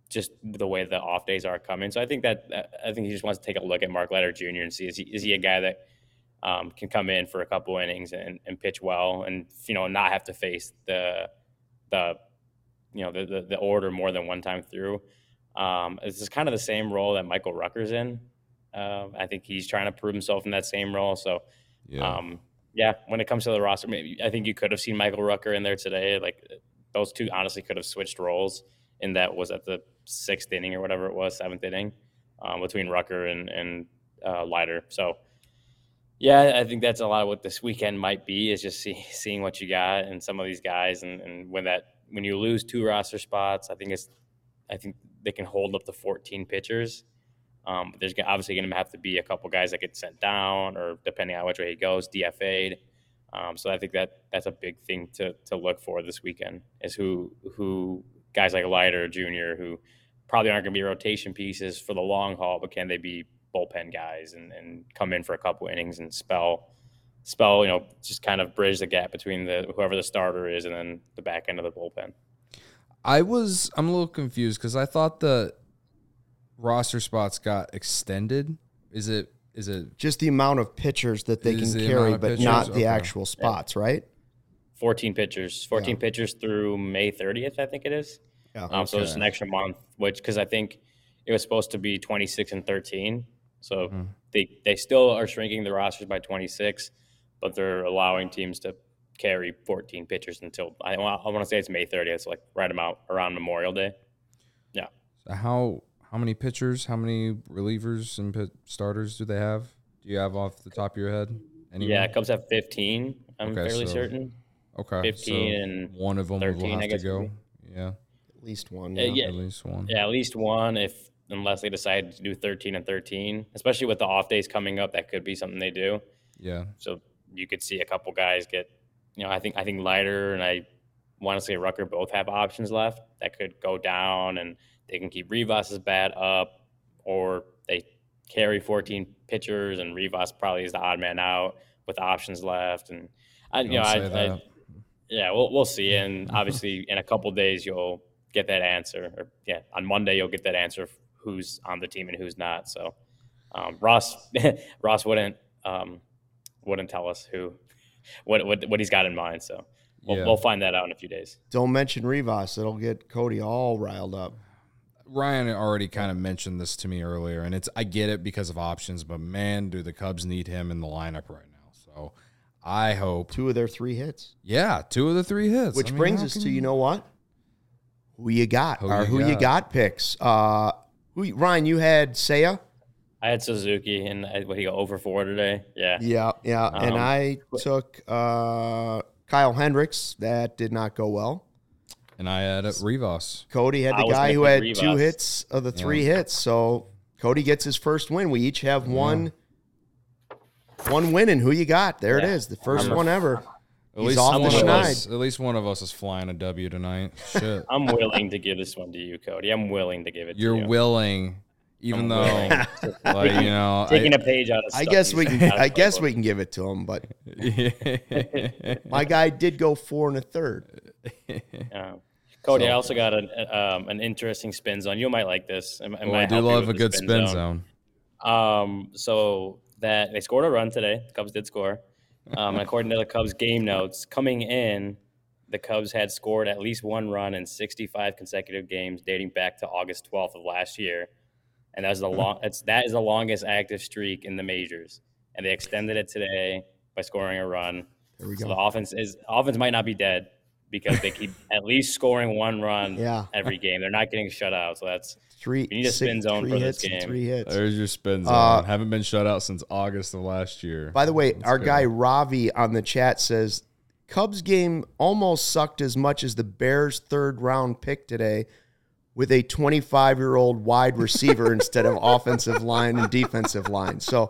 Just the way the off days are coming. So I think that I think he just wants to take a look at Mark Leiter Jr. and see is he is he a guy that um, can come in for a couple innings and, and pitch well, and you know not have to face the the you know the, the, the order more than one time through. Um, this is kind of the same role that Michael Rucker's in. Uh, I think he's trying to prove himself in that same role. So, yeah. Um, yeah, when it comes to the roster, maybe I think you could have seen Michael Rucker in there today. Like those two honestly could have switched roles. In that was at the sixth inning or whatever it was, seventh inning, um, between Rucker and and uh, Leiter. So yeah, I think that's a lot of what this weekend might be is just see, seeing what you got and some of these guys, and, and when that when you lose two roster spots, I think it's I think they can hold up to 14 pitchers. Um, there's obviously going to have to be a couple guys that get sent down, or depending on which way he goes, DFA'd. Um, so I think that that's a big thing to to look for this weekend is who who guys like Leiter Jr. who probably aren't going to be rotation pieces for the long haul, but can they be bullpen guys and, and come in for a couple innings and spell spell, you know, just kind of bridge the gap between the whoever the starter is and then the back end of the bullpen. I was I'm a little confused because I thought the roster spots got extended. Is it is it just the amount of pitchers that they can the carry, but pitchers? not the okay. actual spots, yeah. right? 14 pitchers, 14 yeah. pitchers through May 30th, I think it is. Yeah. Um, So just an extra month, which because I think it was supposed to be 26 and 13. So Mhm. they they still are shrinking the rosters by 26, but they're allowing teams to carry 14 pitchers until I, wa- I want to say it's May 30th, so like right about around Memorial Day. So how how many pitchers, how many relievers and pit starters do they have? Do you have off the top of your head? Any Yeah, more? Cubs have 15. I'm Okay, fairly so- certain. Okay. 15 so and one of them 13, will I have guess to go. Yeah, At least one. Uh, Yeah. yeah. at least one. Yeah, at least one. If unless they decide to do 13 and 13, especially with the off days coming up, that could be something they do. Yeah. So you could see a couple guys get, you know, I think I think Leiter and I want to say Rucker both have options left that could go down, and they can keep Rivas's bat up, or they carry 14 pitchers, and Rivas probably is the odd man out with options left, and I, you know, Don't I, I, yeah, we'll we'll see, and obviously in a couple days you'll get that answer, or yeah, on Monday you'll get that answer who's on the team and who's not. So um, Ross Ross wouldn't um, wouldn't tell us who what what what he's got in mind. So we'll, Yeah. we'll find that out in a few days. Don't mention Rivas. It'll get Cody all riled up. Ryan already kind of mentioned this to me earlier, and it's I get it because of options, but man, do the Cubs need him in the lineup right now. So I hope, Two of their three hits. yeah, two of the three hits. Which I mean, brings us can to you know what? Who you got? Who or you who you got? got picks. Uh who Ryan, you had Seiya? I had Suzuki and I, what he got over four today. Yeah, Yeah, yeah. and Um, I took uh Kyle Hendricks. That did not go well. And I had it Rivas. Cody had the guy who had Rivas. two hits of the three hits. So Cody gets his first win. We each have one one win, and who you got? There it Yeah. is, the 1st I'm one ever. At least off one the of schneid. us, at least one of us is flying a W tonight. Shit, I'm willing to give this one to you, Cody. I'm willing to give it. To you're to you. willing, even I'm though, willing. like you know, taking I, a page out of. I guess we can. I guess playbook. we can give it to him, but my guy did go four and a third. Yeah. Cody, So- I also got an um, an interesting spin zone. You might like this. It, it might I do love a with the good spin zone. Um, so that they scored a run today. The Cubs did score. Um, and according to the Cubs game notes, coming in, the Cubs had scored at least one run in 65 consecutive games dating back to August 12th of last year, and that was the long. It's that is the longest active streak in the majors, and they extended it today by scoring a run. There we So go. the offense is offense might not be dead because they keep at least scoring one run Yeah. every game. They're not getting shut out, so that's Three. You need a spin six- zone three for this hits and game. Three hits. There's your spin zone. Uh, Haven't been shut out since August of last year. By the way, Let's our go. guy Ravi on the chat says Cubs game almost sucked as much as the Bears' third round pick today with a 25 year old wide receiver instead of offensive line and defensive line. So,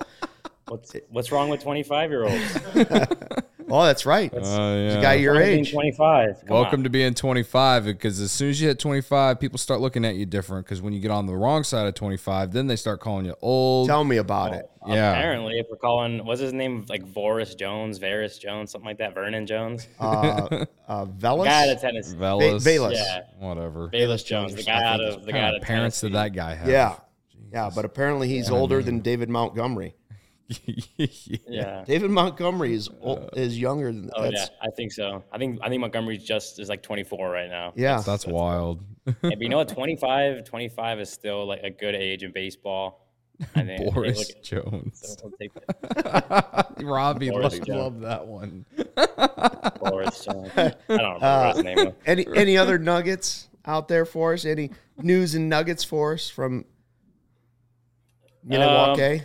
what's what's wrong with 25 year olds? oh, that's right. Uh, He's yeah. a guy your age. 25. Come Welcome on. to being 25 because as soon as you hit 25, people start looking at you different because when you get on the wrong side of 25, then they start calling you old. Tell me about it. yeah. Apparently, if we're calling, what's his name? Like Voris Jones, Varys Jones, something like that. Vernon Jones. Uh, uh, Velus? guy out of Tennessee. Velus. Velus. Yeah. Whatever. Bayless Jones, the guy out of the guy out What of parents did Tennessee. that guy have? Yeah. Yeah, but apparently he's older than David Montgomery. Yeah. David Montgomery is ol- is younger than Oh yeah, I think so. I think I think Montgomery's just is like 24 right now. yeah. That's wild. Yeah, but you know what? 25, 25 is still like a good age in baseball. I think. Boris look at- Jones. I'll. Robbie Boris loved, Jones. loved that one. Boris Jones. I don't remember Uh, his name. Any any other nuggets out there for us? Any news and nuggets for us from Milwaukee?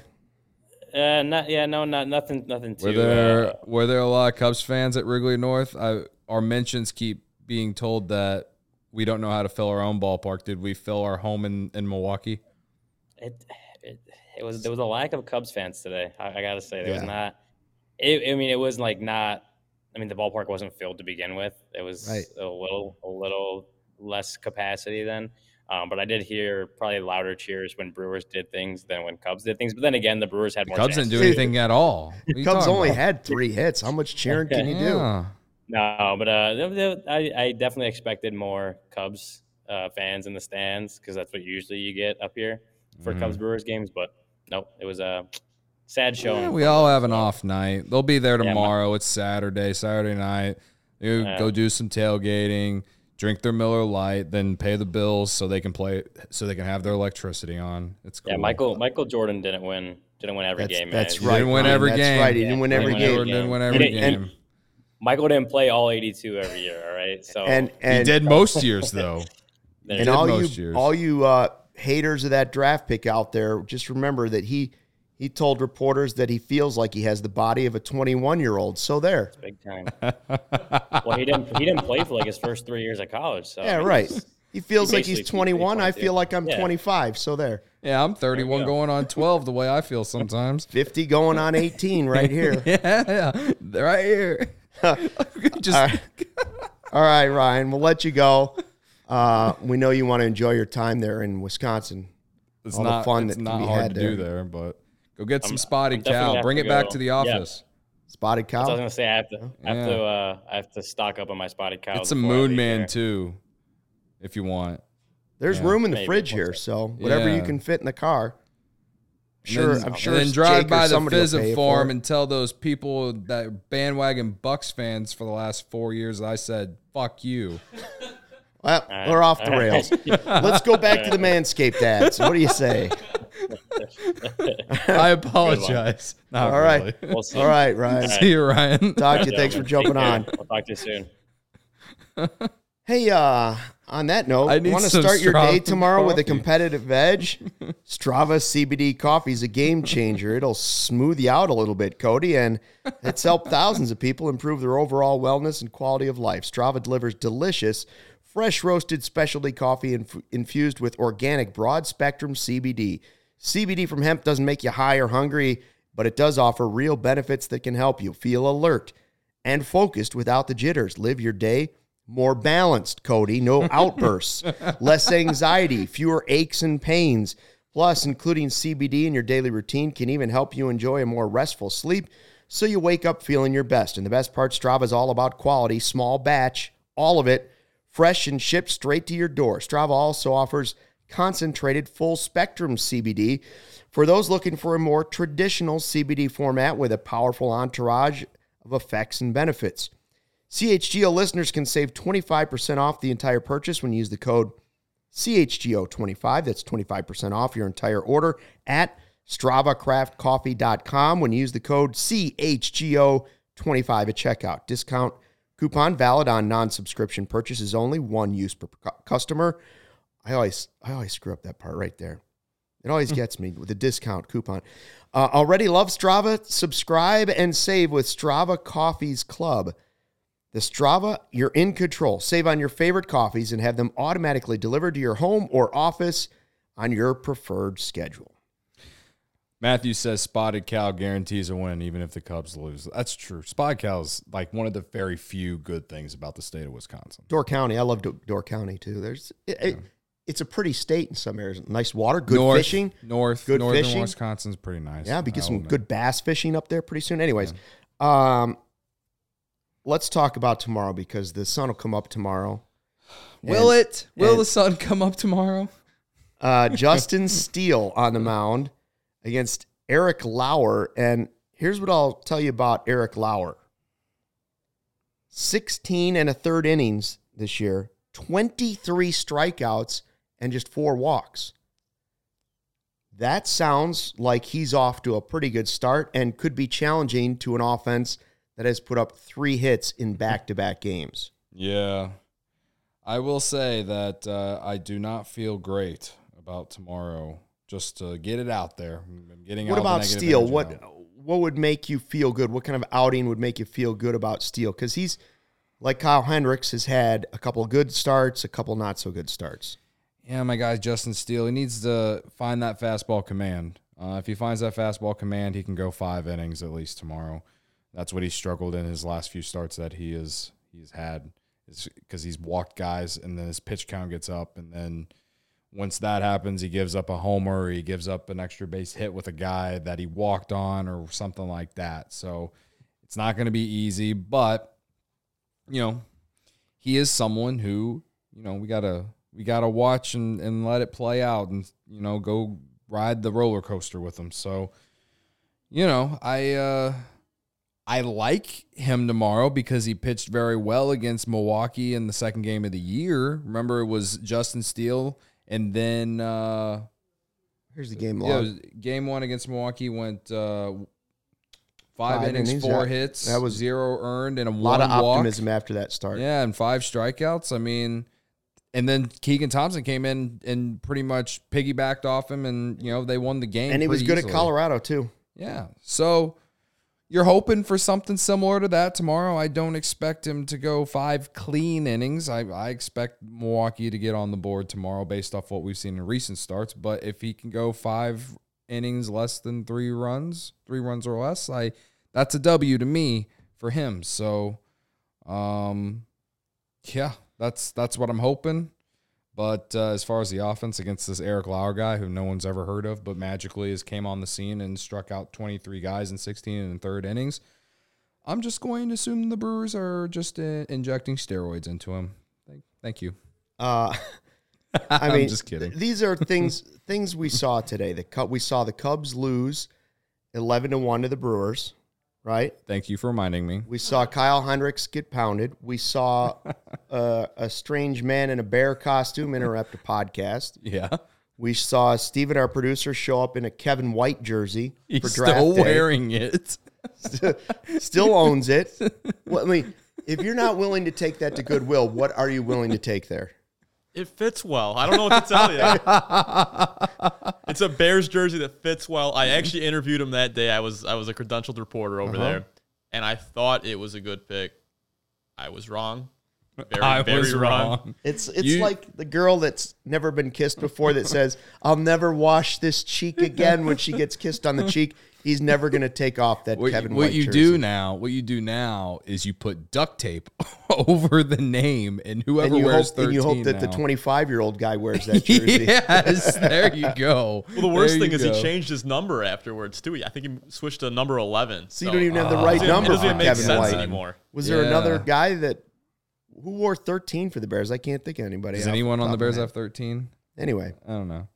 Uh, not yeah, no, not nothing, nothing too. Were there uh, were there a lot of Cubs fans at Wrigley North? I, our mentions keep being told that we don't know how to fill our own ballpark. Did we fill our home in, in Milwaukee? it, it, it was there was a lack of Cubs fans today. I, I gotta say there was not. It, I mean, it was like not. I mean, the ballpark wasn't filled to begin with. It was Right. a little a little less capacity then. Um, but I did hear probably louder cheers when Brewers did things than when Cubs did things. But then again, the Brewers had more. Cubs didn't do anything at all. What are you Cubs only about? had three hits. How much cheering can you do? No, but uh, there- there- I, I definitely expected more Cubs uh, fans in the stands because that's what usually you get up here for Mhm. Cubs Brewers games. But nope, it was a sad showing. Yeah, we all have an off night. They'll be there Yeah, my- tomorrow. it's Saturday, Saturday night. You Yeah. go do some tailgating, drink their Miller Lite, then pay the bills so they can play, so they can have their electricity on. It's cool. Yeah, Michael Michael Jordan didn't win didn't win every That's, game. that's man. He right. didn't win Ryan, every that's game. right. He didn't win every didn't game. Didn't win He every didn't- game. Michael didn't play all 82 every year. All right, so And he did most years though. there and you go. all you years. all you uh, haters of that draft pick out there, just remember that he he told reporters that he feels like he has the body of a 21 year old. So there. big time. well, he didn't he didn't play for like his first three years of college. So Yeah, right. He feels He like he's 21. I feel like I'm Yeah. 25. So there. Yeah, I'm 31 go. going on 12 the way I feel sometimes. 50 going on 18 right here. yeah, yeah, right here. Just All right. All right, Ryan, we'll let you go. Uh, we know you want to enjoy your time there in Wisconsin. it's all the not fun it's that not we hard had to do there. there, but go get some I'm spotted definitely cow. Bring to it back to the Yeah. office. Spotted cow. I was gonna say I have to I have Yeah. to uh, I have to stock up on my spotted cow. Get some Moon Man here. too, if you want. There's Yeah. room in the Maybe. fridge here, so whatever you can fit in the car. And Sure, then- I'm sure. And then drive or by the somebody will pay Pheasant you Farm and tell those people that bandwagon Bucks fans for the last four years I said fuck you. Well, right. we're off the rails. Let's go back to the Manscaped ads. What do you say? I apologize. Not All right. really. We'll see. All right, Ryan. See you, Ryan. Talk to you. Thanks for jumping on. I'll talk to you soon. Hey, uh, on that note, I need want to some start your day Strava tomorrow with a coffee. competitive edge? Strava CBD coffee is a game changer. It'll smooth you out a little bit, Cody, and it's helped thousands of people improve their overall wellness and quality of life. Strava delivers delicious, fresh roasted specialty coffee inf- infused with organic broad spectrum CBD. CBD from hemp doesn't make you high or hungry, but it does offer real benefits that can help you feel alert and focused without the jitters. Live your day more balanced, Cody. No outbursts, less anxiety, fewer aches and pains. Plus, including CBD in your daily routine can even help you enjoy a more restful sleep so you wake up feeling your best. And the best part, Strava is all about quality, small batch, all of it fresh and shipped straight to your door. Strava also offers concentrated full spectrum CBD for those looking for a more traditional CBD format with a powerful entourage of effects and benefits. CHGO listeners can save 25% off the entire purchase when you use the code CHGO25. That's 25% off your entire order at StravaCraftCoffee.com when you use the code CHGO25 at checkout. Discount coupon valid on non-subscription purchases only, one use per customer. I always I always screw up that part right there. It always gets me with a discount coupon. Uh, already love Strava? Subscribe and save with Strava Coffees Club. The Strava, you're in control. Save on your favorite coffees and have them automatically delivered to your home or office on your preferred schedule. Matthew says spotted cow guarantees a win even if the Cubs lose. That's true. Spotted cow is like one of the very few good things about the state of Wisconsin. Door County, I love Do- Door County too. There's it, it- it's a pretty state in some areas. Nice water, good North, fishing. North, good northern fishing. Wisconsin's pretty nice. Yeah, we get some good bass fishing up there pretty soon. Anyways, um, let's talk about tomorrow because the sun will come up tomorrow. Will And- it? Will and- the sun come up tomorrow? uh, Justin Steele on the mound against Eric Lauer. And here's what I'll tell you about Eric Lauer 16 and a third innings this year, 23 strikeouts, and just four walks. That sounds like he's off to a pretty good start and could be challenging to an offense that has put up three hits in back to back games. Yeah. I will say that uh, I do not feel great about tomorrow. Just to get it out there. I'm getting What about Steele? What out. what would make you feel good? What kind of outing would make you feel good about Steele? Because he's like Kyle Hendricks has had a couple good starts, a couple not so good starts. Yeah, my guy Justin Steele. He needs to find that fastball command. Uh, if he finds that fastball command, he can go five innings at least tomorrow. That's what he struggled in his last few starts that he is he's had is because he's walked guys and then his pitch count gets up and then once that happens, he gives up a homer, or he gives up an extra base hit with a guy that he walked on or something like that. So it's not going to be easy, but you know, he is someone who, you know, we got to we got to watch and and let it play out and you know, go ride the roller coaster with him. So, you know, I uh I like him tomorrow because he pitched very well against Milwaukee in the second game of the year. Remember, it was Justin Steele, and then uh, Here's the game yeah, game one against Milwaukee went uh, five, Five innings, innings, four hits, That was zero earned, and a, lot one of walk. optimism after that start. Yeah, and five strikeouts. I mean, and then Keegan Thompson came in and pretty much piggybacked off him, and you know they won the game. and he was good easily. at Colorado too. Yeah. So you're hoping for something similar to that tomorrow. I don't expect him to go five clean innings. I, I expect Milwaukee to get on the board tomorrow based off what we've seen in recent starts. But if he can go five innings less than three runs, three runs or less, I that's a W to me for him. So um yeah, that's that's what I'm hoping. But uh, as far as the offense against this Eric Lauer guy, who no one's ever heard of, but magically has came on the scene and struck out 23 guys in 16 and third innings, I'm just going to assume the Brewers are just uh, injecting steroids into him. Thank, thank you. Uh, I I'm mean, just kidding. th- these are things things we saw today. The Cub, we saw the Cubs lose eleven to one to the Brewers, right? Thank you for reminding me. We saw Kyle Hendricks get pounded. We saw uh, a strange man in a bear costume interrupt a podcast. Yeah, We saw Steven, our producer, show up in a Kevin White jersey he's for draft still day. wearing it. Still owns it. Well, I mean, if you're not willing to take that to Goodwill, what are you willing to take there? It fits well. I don't know what to tell you. it's a Bears jersey that fits well. I actually interviewed him that day. I was I was a credentialed reporter over Uh-huh. there, and I thought it was a good pick. I was wrong. Very, I very was wrong. It's it's You- like the girl that's never been kissed before that says, "I'll never wash this cheek again." When she gets kissed on the cheek, he's never going to take off that What, Kevin what White you jersey. do now, what you do now is you put duct tape over the name, and whoever and you wears hope, 13 and you hope that the 25 year old guy wears that jersey. yes, there you go. Well, the worst There thing you is go. he changed his number afterwards too. I think he switched to number eleven. So you don't even have the right it doesn't- number It doesn't even make Kevin sense White. anymore. Was there Yeah. another guy that who wore 13 for the Bears? I can't think of anybody. Does anyone on the Bears have 13? Anyway, I don't know.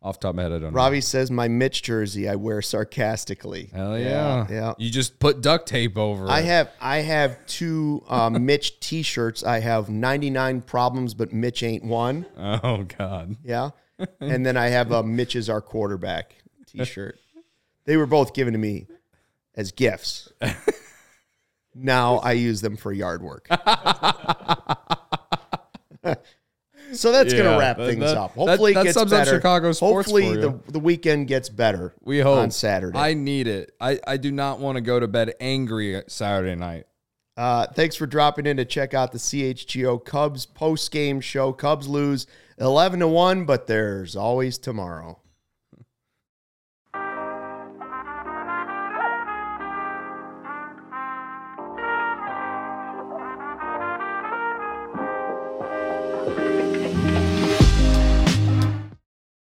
Off top of my head, I don't know. Robbie says my Mitch jersey I wear sarcastically. know. Hell yeah. yeah. You just put duct tape over I it. have I have two um, Mitch T-shirts. I have 99 problems, but Mitch ain't one. Oh, God. Yeah, and then I have a Mitch is our quarterback T-shirt. They were both given to me as gifts. now I use them for yard work. so that's Yeah, gonna wrap that- things that- up. Hopefully, that it gets sums up better. Chicago sports Hopefully, the the weekend gets better. We hope. on Saturday. I need it. I, I do not want to go to bed angry Saturday night. Uh, thanks for dropping in to check out the CHGO Cubs post game show. Cubs lose 11 to 1, but there's always tomorrow.